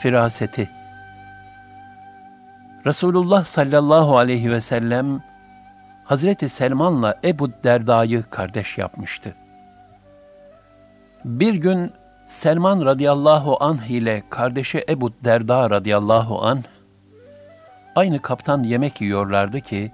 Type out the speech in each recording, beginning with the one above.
firaseti. Resulullah sallallahu aleyhi ve sellem Hazreti Selman'la Ebu Derda'yı kardeş yapmıştı. Bir gün Selman radıyallahu anh ile kardeşi Ebu Derda radıyallahu anh aynı kaptan yemek yiyorlardı ki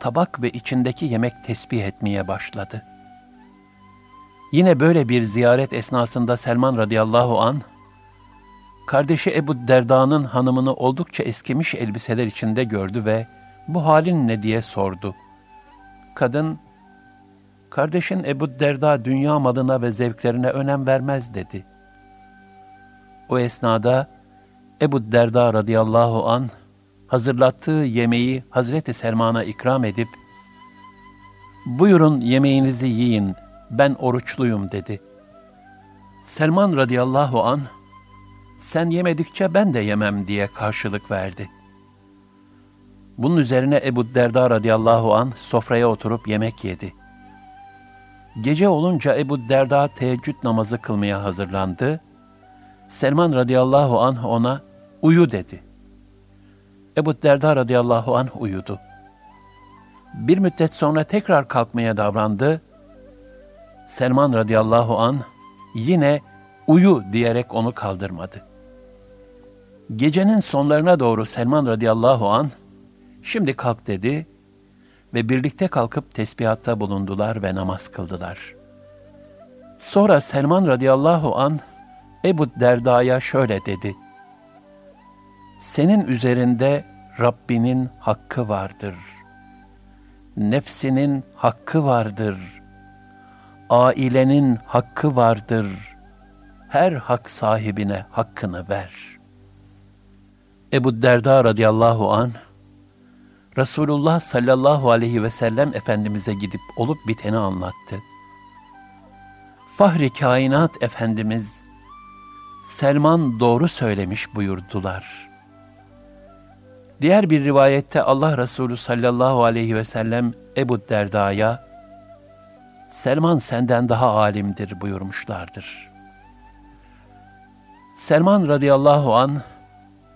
tabak ve içindeki yemek tesbih etmeye başladı. Yine böyle bir ziyaret esnasında Selman radıyallahu anh kardeşi Ebu Derda'nın hanımını oldukça eskimiş elbiseler içinde gördü ve bu halin ne diye sordu. Kadın, kardeşin Ebu Derda dünya malına ve zevklerine önem vermez dedi. O esnada Ebu Derda radıyallahu an hazırlattığı yemeği Hazreti Selman'a ikram edip, buyurun yemeğinizi yiyin, ben oruçluyum dedi. Selman radıyallahu anh, sen yemedikçe ben de yemem diye karşılık verdi. Bunun üzerine Ebu Derda radıyallahu an sofraya oturup yemek yedi. Gece olunca Ebu Derda teheccüd namazı kılmaya hazırlandı. Selman radıyallahu an ona uyu dedi. Ebu Derda radıyallahu an uyudu. Bir müddet sonra tekrar kalkmaya davrandı. Selman radıyallahu an yine uyu diyerek onu kaldırmadı. Gecenin sonlarına doğru Selman radıyallahu an şimdi kalk dedi ve birlikte kalkıp tesbihatta bulundular ve namaz kıldılar. Sonra Selman radıyallahu an Ebu Derda'ya şöyle dedi. Senin üzerinde Rabbinin hakkı vardır. Nefsinin hakkı vardır. Ailenin hakkı vardır. Her hak sahibine hakkını ver.'' Ebu Derda radıyallahu an Resulullah sallallahu aleyhi ve sellem Efendimiz'e gidip olup biteni anlattı. Fahri kainat Efendimiz Selman doğru söylemiş buyurdular. Diğer bir rivayette Allah Resulü sallallahu aleyhi ve sellem Ebu Derda'ya Selman senden daha alimdir buyurmuşlardır. Selman radıyallahu an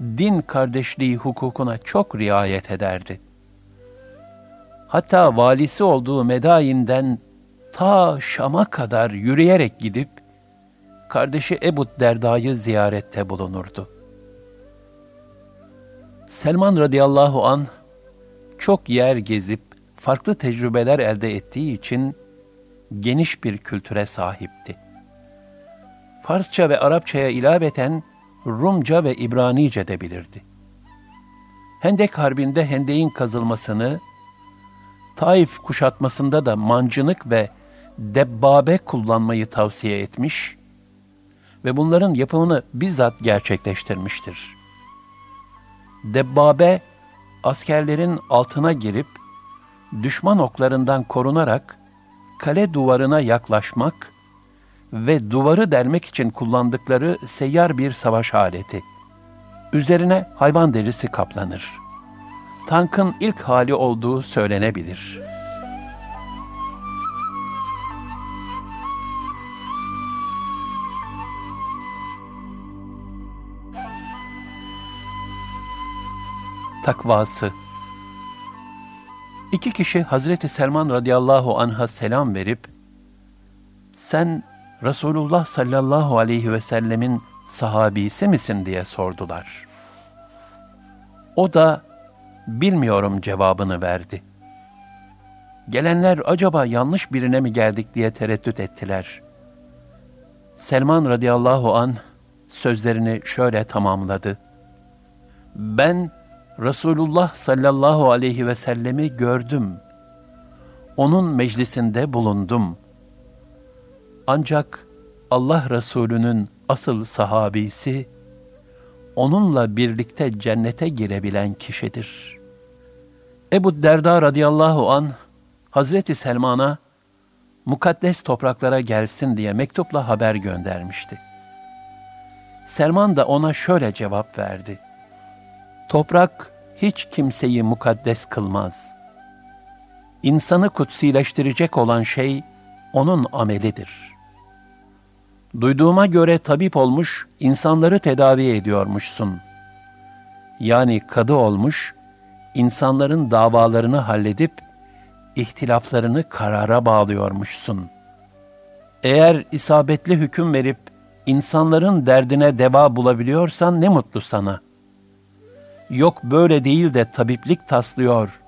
din kardeşliği hukukuna çok riayet ederdi. Hatta valisi olduğu Medain'den ta Şam'a kadar yürüyerek gidip kardeşi Ebu Derda'yı ziyarette bulunurdu. Selman radıyallahu an çok yer gezip farklı tecrübeler elde ettiği için geniş bir kültüre sahipti. Farsça ve Arapçaya ilaveten Rumca ve İbranice de bilirdi. Hendek Harbi'nde hendeğin kazılmasını, Taif kuşatmasında da mancınık ve debbabe kullanmayı tavsiye etmiş ve bunların yapımını bizzat gerçekleştirmiştir. Debbabe, askerlerin altına girip düşman oklarından korunarak kale duvarına yaklaşmak ve duvarı delmek için kullandıkları seyyar bir savaş aleti. Üzerine hayvan derisi kaplanır. Tankın ilk hali olduğu söylenebilir. Takvası İki kişi Hazreti Selman radıyallahu anh'a selam verip, sen Resulullah sallallahu aleyhi ve sellemin sahabisi misin diye sordular. O da bilmiyorum cevabını verdi. Gelenler acaba yanlış birine mi geldik diye tereddüt ettiler. Selman radıyallahu an sözlerini şöyle tamamladı. Ben Resulullah sallallahu aleyhi ve sellemi gördüm. Onun meclisinde bulundum. Ancak Allah Resulü'nün asıl sahabisi, onunla birlikte cennete girebilen kişidir. Ebu Derda radıyallahu an Hazreti Selman'a mukaddes topraklara gelsin diye mektupla haber göndermişti. Selman da ona şöyle cevap verdi. Toprak hiç kimseyi mukaddes kılmaz. İnsanı kutsileştirecek olan şey onun amelidir. Duyduğuma göre tabip olmuş, insanları tedavi ediyormuşsun. Yani kadı olmuş, insanların davalarını halledip ihtilaflarını karara bağlıyormuşsun. Eğer isabetli hüküm verip insanların derdine deva bulabiliyorsan ne mutlu sana. Yok böyle değil de tabiplik taslıyor.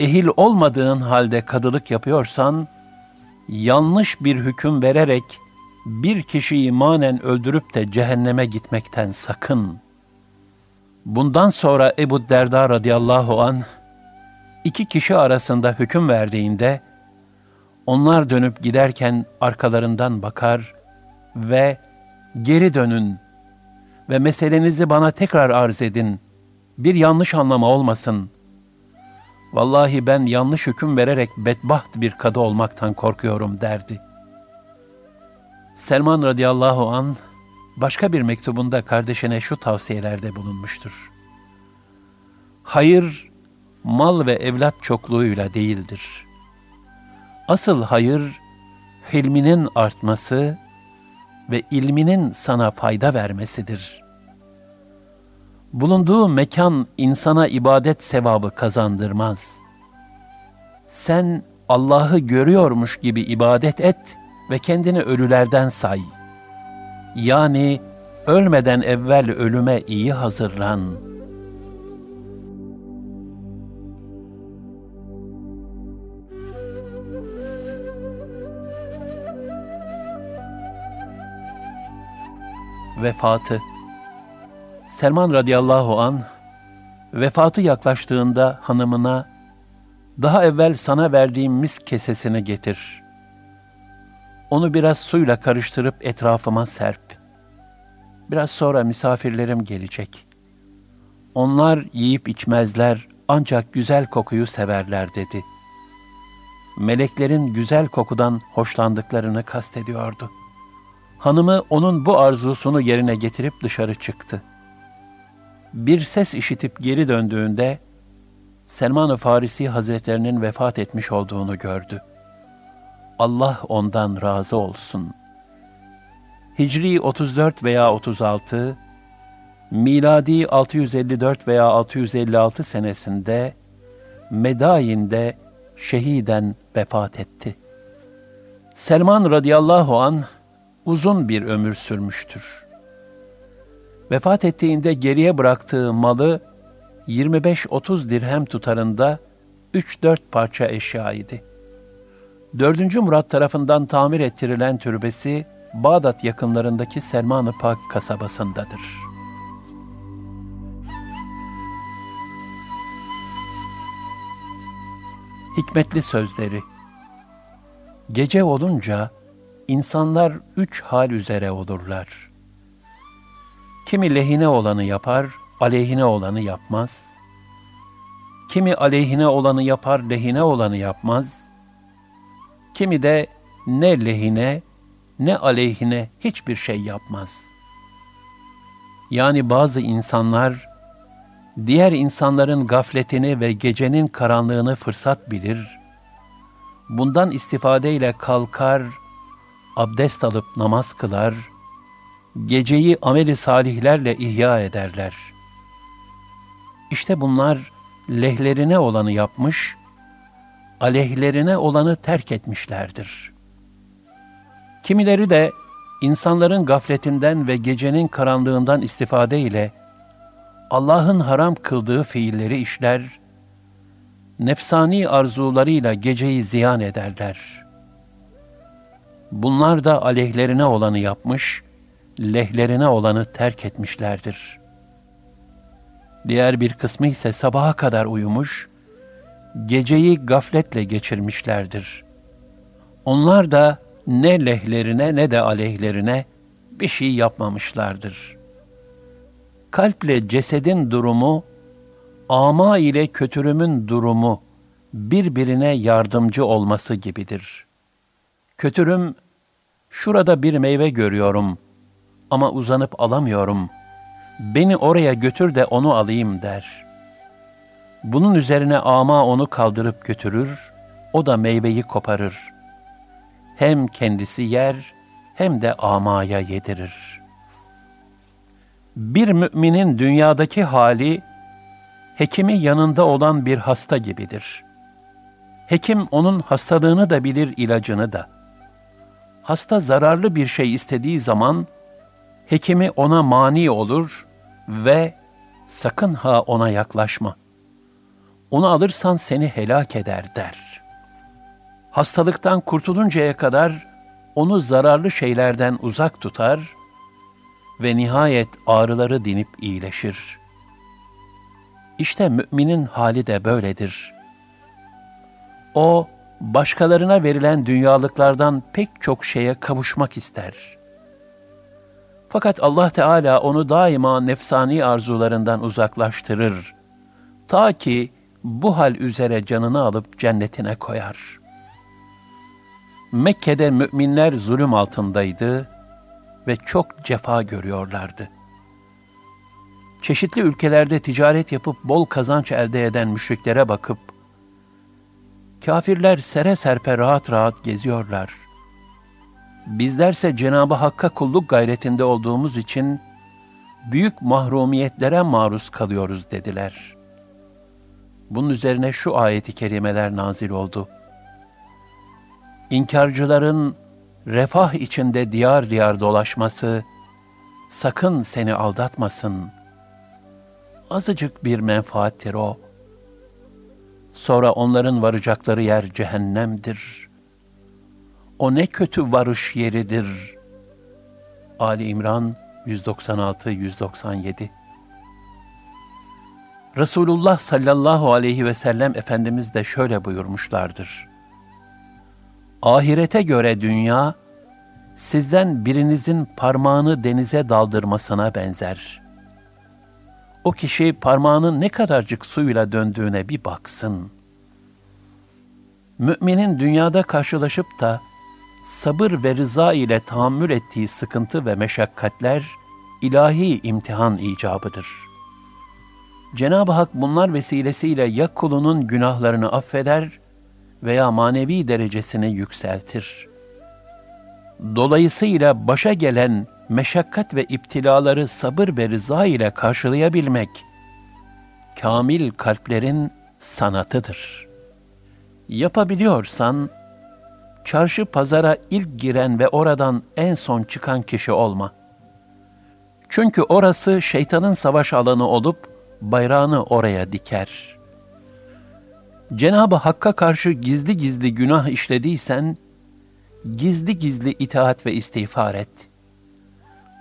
Ehil olmadığın halde kadılık yapıyorsan, yanlış bir hüküm vererek bir kişiyi manen öldürüp de cehenneme gitmekten sakın. Bundan sonra Ebu Derda radıyallahu an iki kişi arasında hüküm verdiğinde, onlar dönüp giderken arkalarından bakar ve geri dönün ve meselenizi bana tekrar arz edin. Bir yanlış anlama olmasın. Vallahi ben yanlış hüküm vererek bedbaht bir kadı olmaktan korkuyorum derdi. Selman radıyallahu an başka bir mektubunda kardeşine şu tavsiyelerde bulunmuştur. Hayır, mal ve evlat çokluğuyla değildir. Asıl hayır, hilminin artması ve ilminin sana fayda vermesidir. Bulunduğu mekan insana ibadet sevabı kazandırmaz. Sen Allah'ı görüyormuş gibi ibadet et ve kendini ölülerden say. Yani ölmeden evvel ölüme iyi hazırlan.'' vefatı. Selman radıyallahu an vefatı yaklaştığında hanımına daha evvel sana verdiğim mis kesesini getir. Onu biraz suyla karıştırıp etrafıma serp. Biraz sonra misafirlerim gelecek. Onlar yiyip içmezler ancak güzel kokuyu severler dedi. Meleklerin güzel kokudan hoşlandıklarını kastediyordu.'' Hanımı onun bu arzusunu yerine getirip dışarı çıktı. Bir ses işitip geri döndüğünde Selman-ı Farisi Hazretlerinin vefat etmiş olduğunu gördü. Allah ondan razı olsun. Hicri 34 veya 36, miladi 654 veya 656 senesinde Medayin'de şehiden vefat etti. Selman radıyallahu an uzun bir ömür sürmüştür. Vefat ettiğinde geriye bıraktığı malı 25-30 dirhem tutarında 3-4 parça eşya idi. 4. Murat tarafından tamir ettirilen türbesi Bağdat yakınlarındaki Selman-ı Pak kasabasındadır. Hikmetli sözleri Gece olunca İnsanlar üç hal üzere olurlar. Kimi lehine olanı yapar, aleyhine olanı yapmaz. Kimi aleyhine olanı yapar, lehine olanı yapmaz. Kimi de ne lehine ne aleyhine hiçbir şey yapmaz. Yani bazı insanlar diğer insanların gafletini ve gecenin karanlığını fırsat bilir. Bundan istifadeyle kalkar, abdest alıp namaz kılar, geceyi ameli salihlerle ihya ederler. İşte bunlar lehlerine olanı yapmış, aleyhlerine olanı terk etmişlerdir. Kimileri de insanların gafletinden ve gecenin karanlığından istifade ile Allah'ın haram kıldığı fiilleri işler, nefsani arzularıyla geceyi ziyan ederler. Bunlar da aleyhlerine olanı yapmış, lehlerine olanı terk etmişlerdir. Diğer bir kısmı ise sabaha kadar uyumuş, geceyi gafletle geçirmişlerdir. Onlar da ne lehlerine ne de aleyhlerine bir şey yapmamışlardır. Kalple cesedin durumu, ama ile kötürümün durumu birbirine yardımcı olması gibidir. Kötürüm, şurada bir meyve görüyorum ama uzanıp alamıyorum. Beni oraya götür de onu alayım der. Bunun üzerine ama onu kaldırıp götürür, o da meyveyi koparır. Hem kendisi yer, hem de amaya yedirir. Bir müminin dünyadaki hali, hekimi yanında olan bir hasta gibidir. Hekim onun hastalığını da bilir, ilacını da. Hasta zararlı bir şey istediği zaman, hekimi ona mani olur ve sakın ha ona yaklaşma. Onu alırsan seni helak eder der. Hastalıktan kurtuluncaya kadar onu zararlı şeylerden uzak tutar ve nihayet ağrıları dinip iyileşir. İşte müminin hali de böyledir. O, başkalarına verilen dünyalıklardan pek çok şeye kavuşmak ister. Fakat Allah Teala onu daima nefsani arzularından uzaklaştırır. Ta ki bu hal üzere canını alıp cennetine koyar.'' Mekke'de müminler zulüm altındaydı ve çok cefa görüyorlardı. Çeşitli ülkelerde ticaret yapıp bol kazanç elde eden müşriklere bakıp, kafirler sere serpe rahat rahat geziyorlar. Bizlerse Cenab-ı Hakk'a kulluk gayretinde olduğumuz için büyük mahrumiyetlere maruz kalıyoruz dediler. Bunun üzerine şu ayeti kerimeler nazil oldu. İnkarcıların refah içinde diyar diyar dolaşması sakın seni aldatmasın. Azıcık bir menfaattir o. Sonra onların varacakları yer cehennemdir. O ne kötü varış yeridir. Ali İmran 196-197 Resulullah sallallahu aleyhi ve sellem Efendimiz de şöyle buyurmuşlardır. Ahirete göre dünya, sizden birinizin parmağını denize daldırmasına benzer. O kişi parmağının ne kadarcık suyla döndüğüne bir baksın. Müminin dünyada karşılaşıp da sabır ve rıza ile tahammül ettiği sıkıntı ve meşakkatler ilahi imtihan icabıdır. Cenab-ı Hak bunlar vesilesiyle ya kulunun günahlarını affeder veya manevi derecesini yükseltir. Dolayısıyla başa gelen meşakkat ve iptilaları sabır ve rıza ile karşılayabilmek, kamil kalplerin sanatıdır. Yapabiliyorsan, çarşı pazara ilk giren ve oradan en son çıkan kişi olma. Çünkü orası şeytanın savaş alanı olup bayrağını oraya diker.'' Cenab-ı Hakk'a karşı gizli gizli günah işlediysen, gizli gizli itaat ve istiğfar et.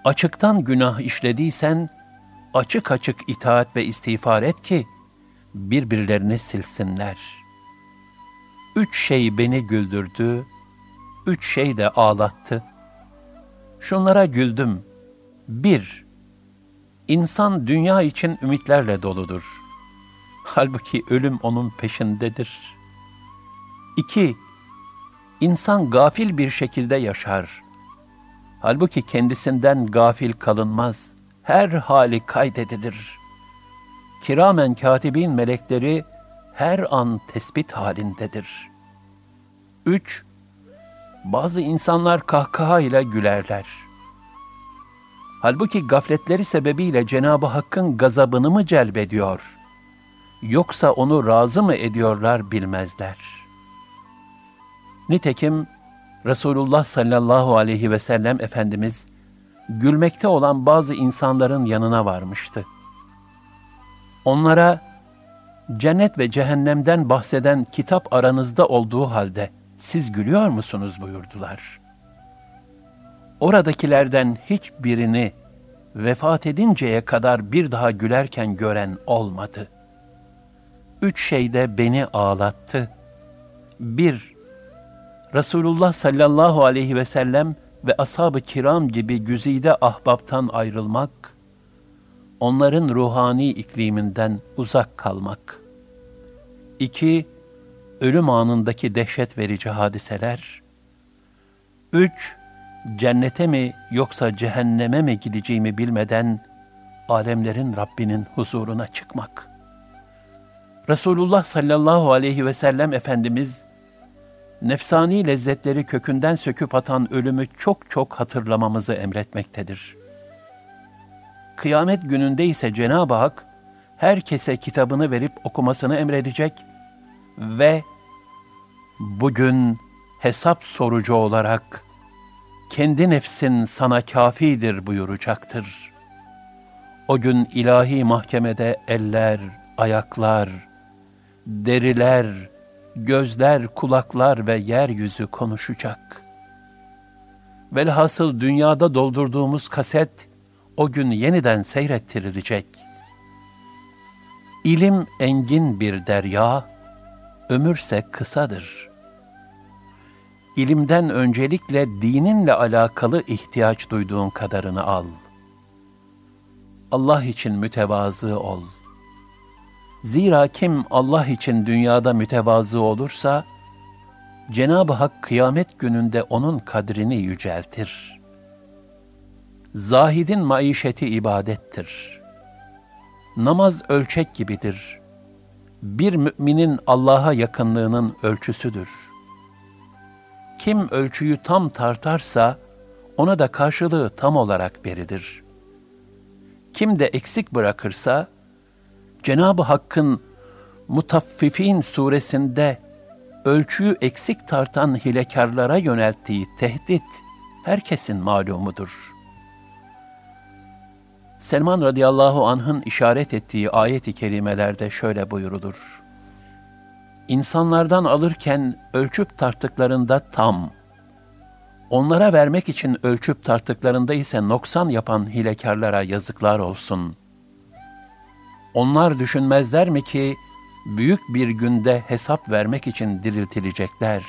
Açıktan günah işlediysen, açık açık itaat ve istiğfar et ki, birbirlerini silsinler. Üç şey beni güldürdü, üç şey de ağlattı. Şunlara güldüm. Bir, insan dünya için ümitlerle doludur.'' Halbuki ölüm onun peşindedir. 2. İnsan gafil bir şekilde yaşar. Halbuki kendisinden gafil kalınmaz. Her hali kaydedilir. Kiramen katibin melekleri her an tespit halindedir. 3. Bazı insanlar kahkaha ile gülerler. Halbuki gafletleri sebebiyle Cenab-ı Hakk'ın gazabını mı celbediyor?'' yoksa onu razı mı ediyorlar bilmezler. Nitekim Resulullah sallallahu aleyhi ve sellem Efendimiz gülmekte olan bazı insanların yanına varmıştı. Onlara cennet ve cehennemden bahseden kitap aranızda olduğu halde siz gülüyor musunuz buyurdular. Oradakilerden hiçbirini vefat edinceye kadar bir daha gülerken gören olmadı. Üç şey de beni ağlattı. Bir, Resulullah sallallahu aleyhi ve sellem ve ashab-ı kiram gibi güzide ahbaptan ayrılmak, onların ruhani ikliminden uzak kalmak. İki, ölüm anındaki dehşet verici hadiseler. Üç, cennete mi yoksa cehenneme mi gideceğimi bilmeden alemlerin Rabbinin huzuruna çıkmak. Resulullah sallallahu aleyhi ve sellem Efendimiz, nefsani lezzetleri kökünden söküp atan ölümü çok çok hatırlamamızı emretmektedir. Kıyamet gününde ise Cenab-ı Hak, herkese kitabını verip okumasını emredecek ve bugün hesap sorucu olarak kendi nefsin sana kafidir buyuracaktır. O gün ilahi mahkemede eller, ayaklar, deriler, gözler, kulaklar ve yeryüzü konuşacak. Velhasıl dünyada doldurduğumuz kaset o gün yeniden seyrettirilecek. İlim engin bir derya, ömürse kısadır. İlimden öncelikle dininle alakalı ihtiyaç duyduğun kadarını al. Allah için mütevazı ol. Zira kim Allah için dünyada mütevazı olursa, Cenab-ı Hak kıyamet gününde onun kadrini yüceltir. Zahidin maişeti ibadettir. Namaz ölçek gibidir. Bir müminin Allah'a yakınlığının ölçüsüdür. Kim ölçüyü tam tartarsa, ona da karşılığı tam olarak verilir. Kim de eksik bırakırsa, Cenab-ı Hakk'ın Mutaffifin suresinde ölçüyü eksik tartan hilekarlara yönelttiği tehdit herkesin malumudur. Selman radıyallahu anh'ın işaret ettiği ayet-i kerimelerde şöyle buyurulur. İnsanlardan alırken ölçüp tarttıklarında tam, onlara vermek için ölçüp tarttıklarında ise noksan yapan hilekarlara yazıklar olsun. Onlar düşünmezler mi ki, büyük bir günde hesap vermek için diriltilecekler.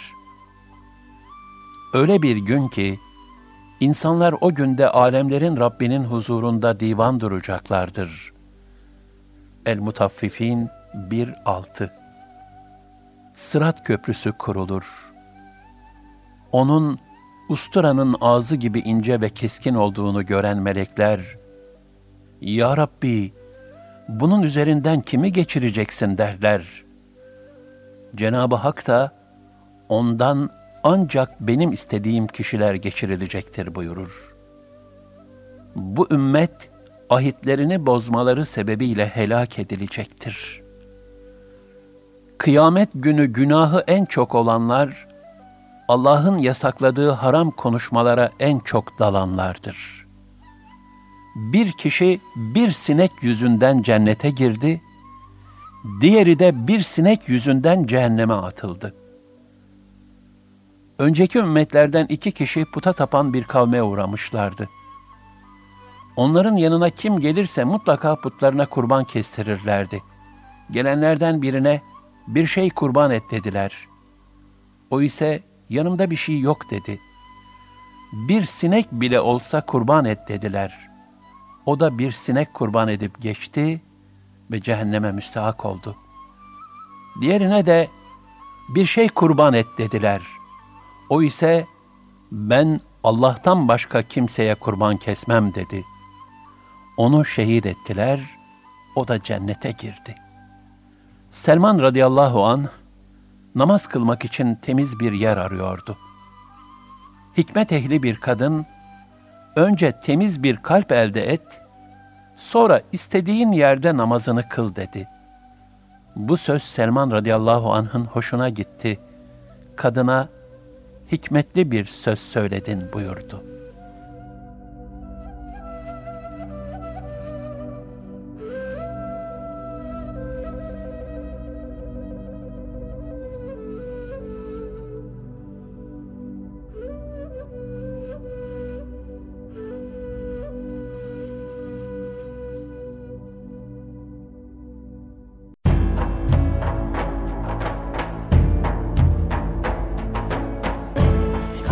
Öyle bir gün ki, insanlar o günde alemlerin Rabbinin huzurunda divan duracaklardır. El-Mutaffifin 1.6 Sırat köprüsü kurulur. Onun, usturanın ağzı gibi ince ve keskin olduğunu gören melekler, Ya Rabbi, bunun üzerinden kimi geçireceksin derler. Cenab-ı Hak da ondan ancak benim istediğim kişiler geçirilecektir buyurur. Bu ümmet ahitlerini bozmaları sebebiyle helak edilecektir. Kıyamet günü günahı en çok olanlar, Allah'ın yasakladığı haram konuşmalara en çok dalanlardır.'' bir kişi bir sinek yüzünden cennete girdi, diğeri de bir sinek yüzünden cehenneme atıldı. Önceki ümmetlerden iki kişi puta tapan bir kavme uğramışlardı. Onların yanına kim gelirse mutlaka putlarına kurban kestirirlerdi. Gelenlerden birine bir şey kurban et dediler. O ise yanımda bir şey yok dedi. Bir sinek bile olsa kurban et dediler. O da bir sinek kurban edip geçti ve cehenneme müstahak oldu. Diğerine de bir şey kurban et dediler. O ise ben Allah'tan başka kimseye kurban kesmem dedi. Onu şehit ettiler, o da cennete girdi. Selman radıyallahu an namaz kılmak için temiz bir yer arıyordu. Hikmet ehli bir kadın önce temiz bir kalp elde et, sonra istediğin yerde namazını kıl dedi. Bu söz Selman radıyallahu anh'ın hoşuna gitti. Kadına hikmetli bir söz söyledin buyurdu.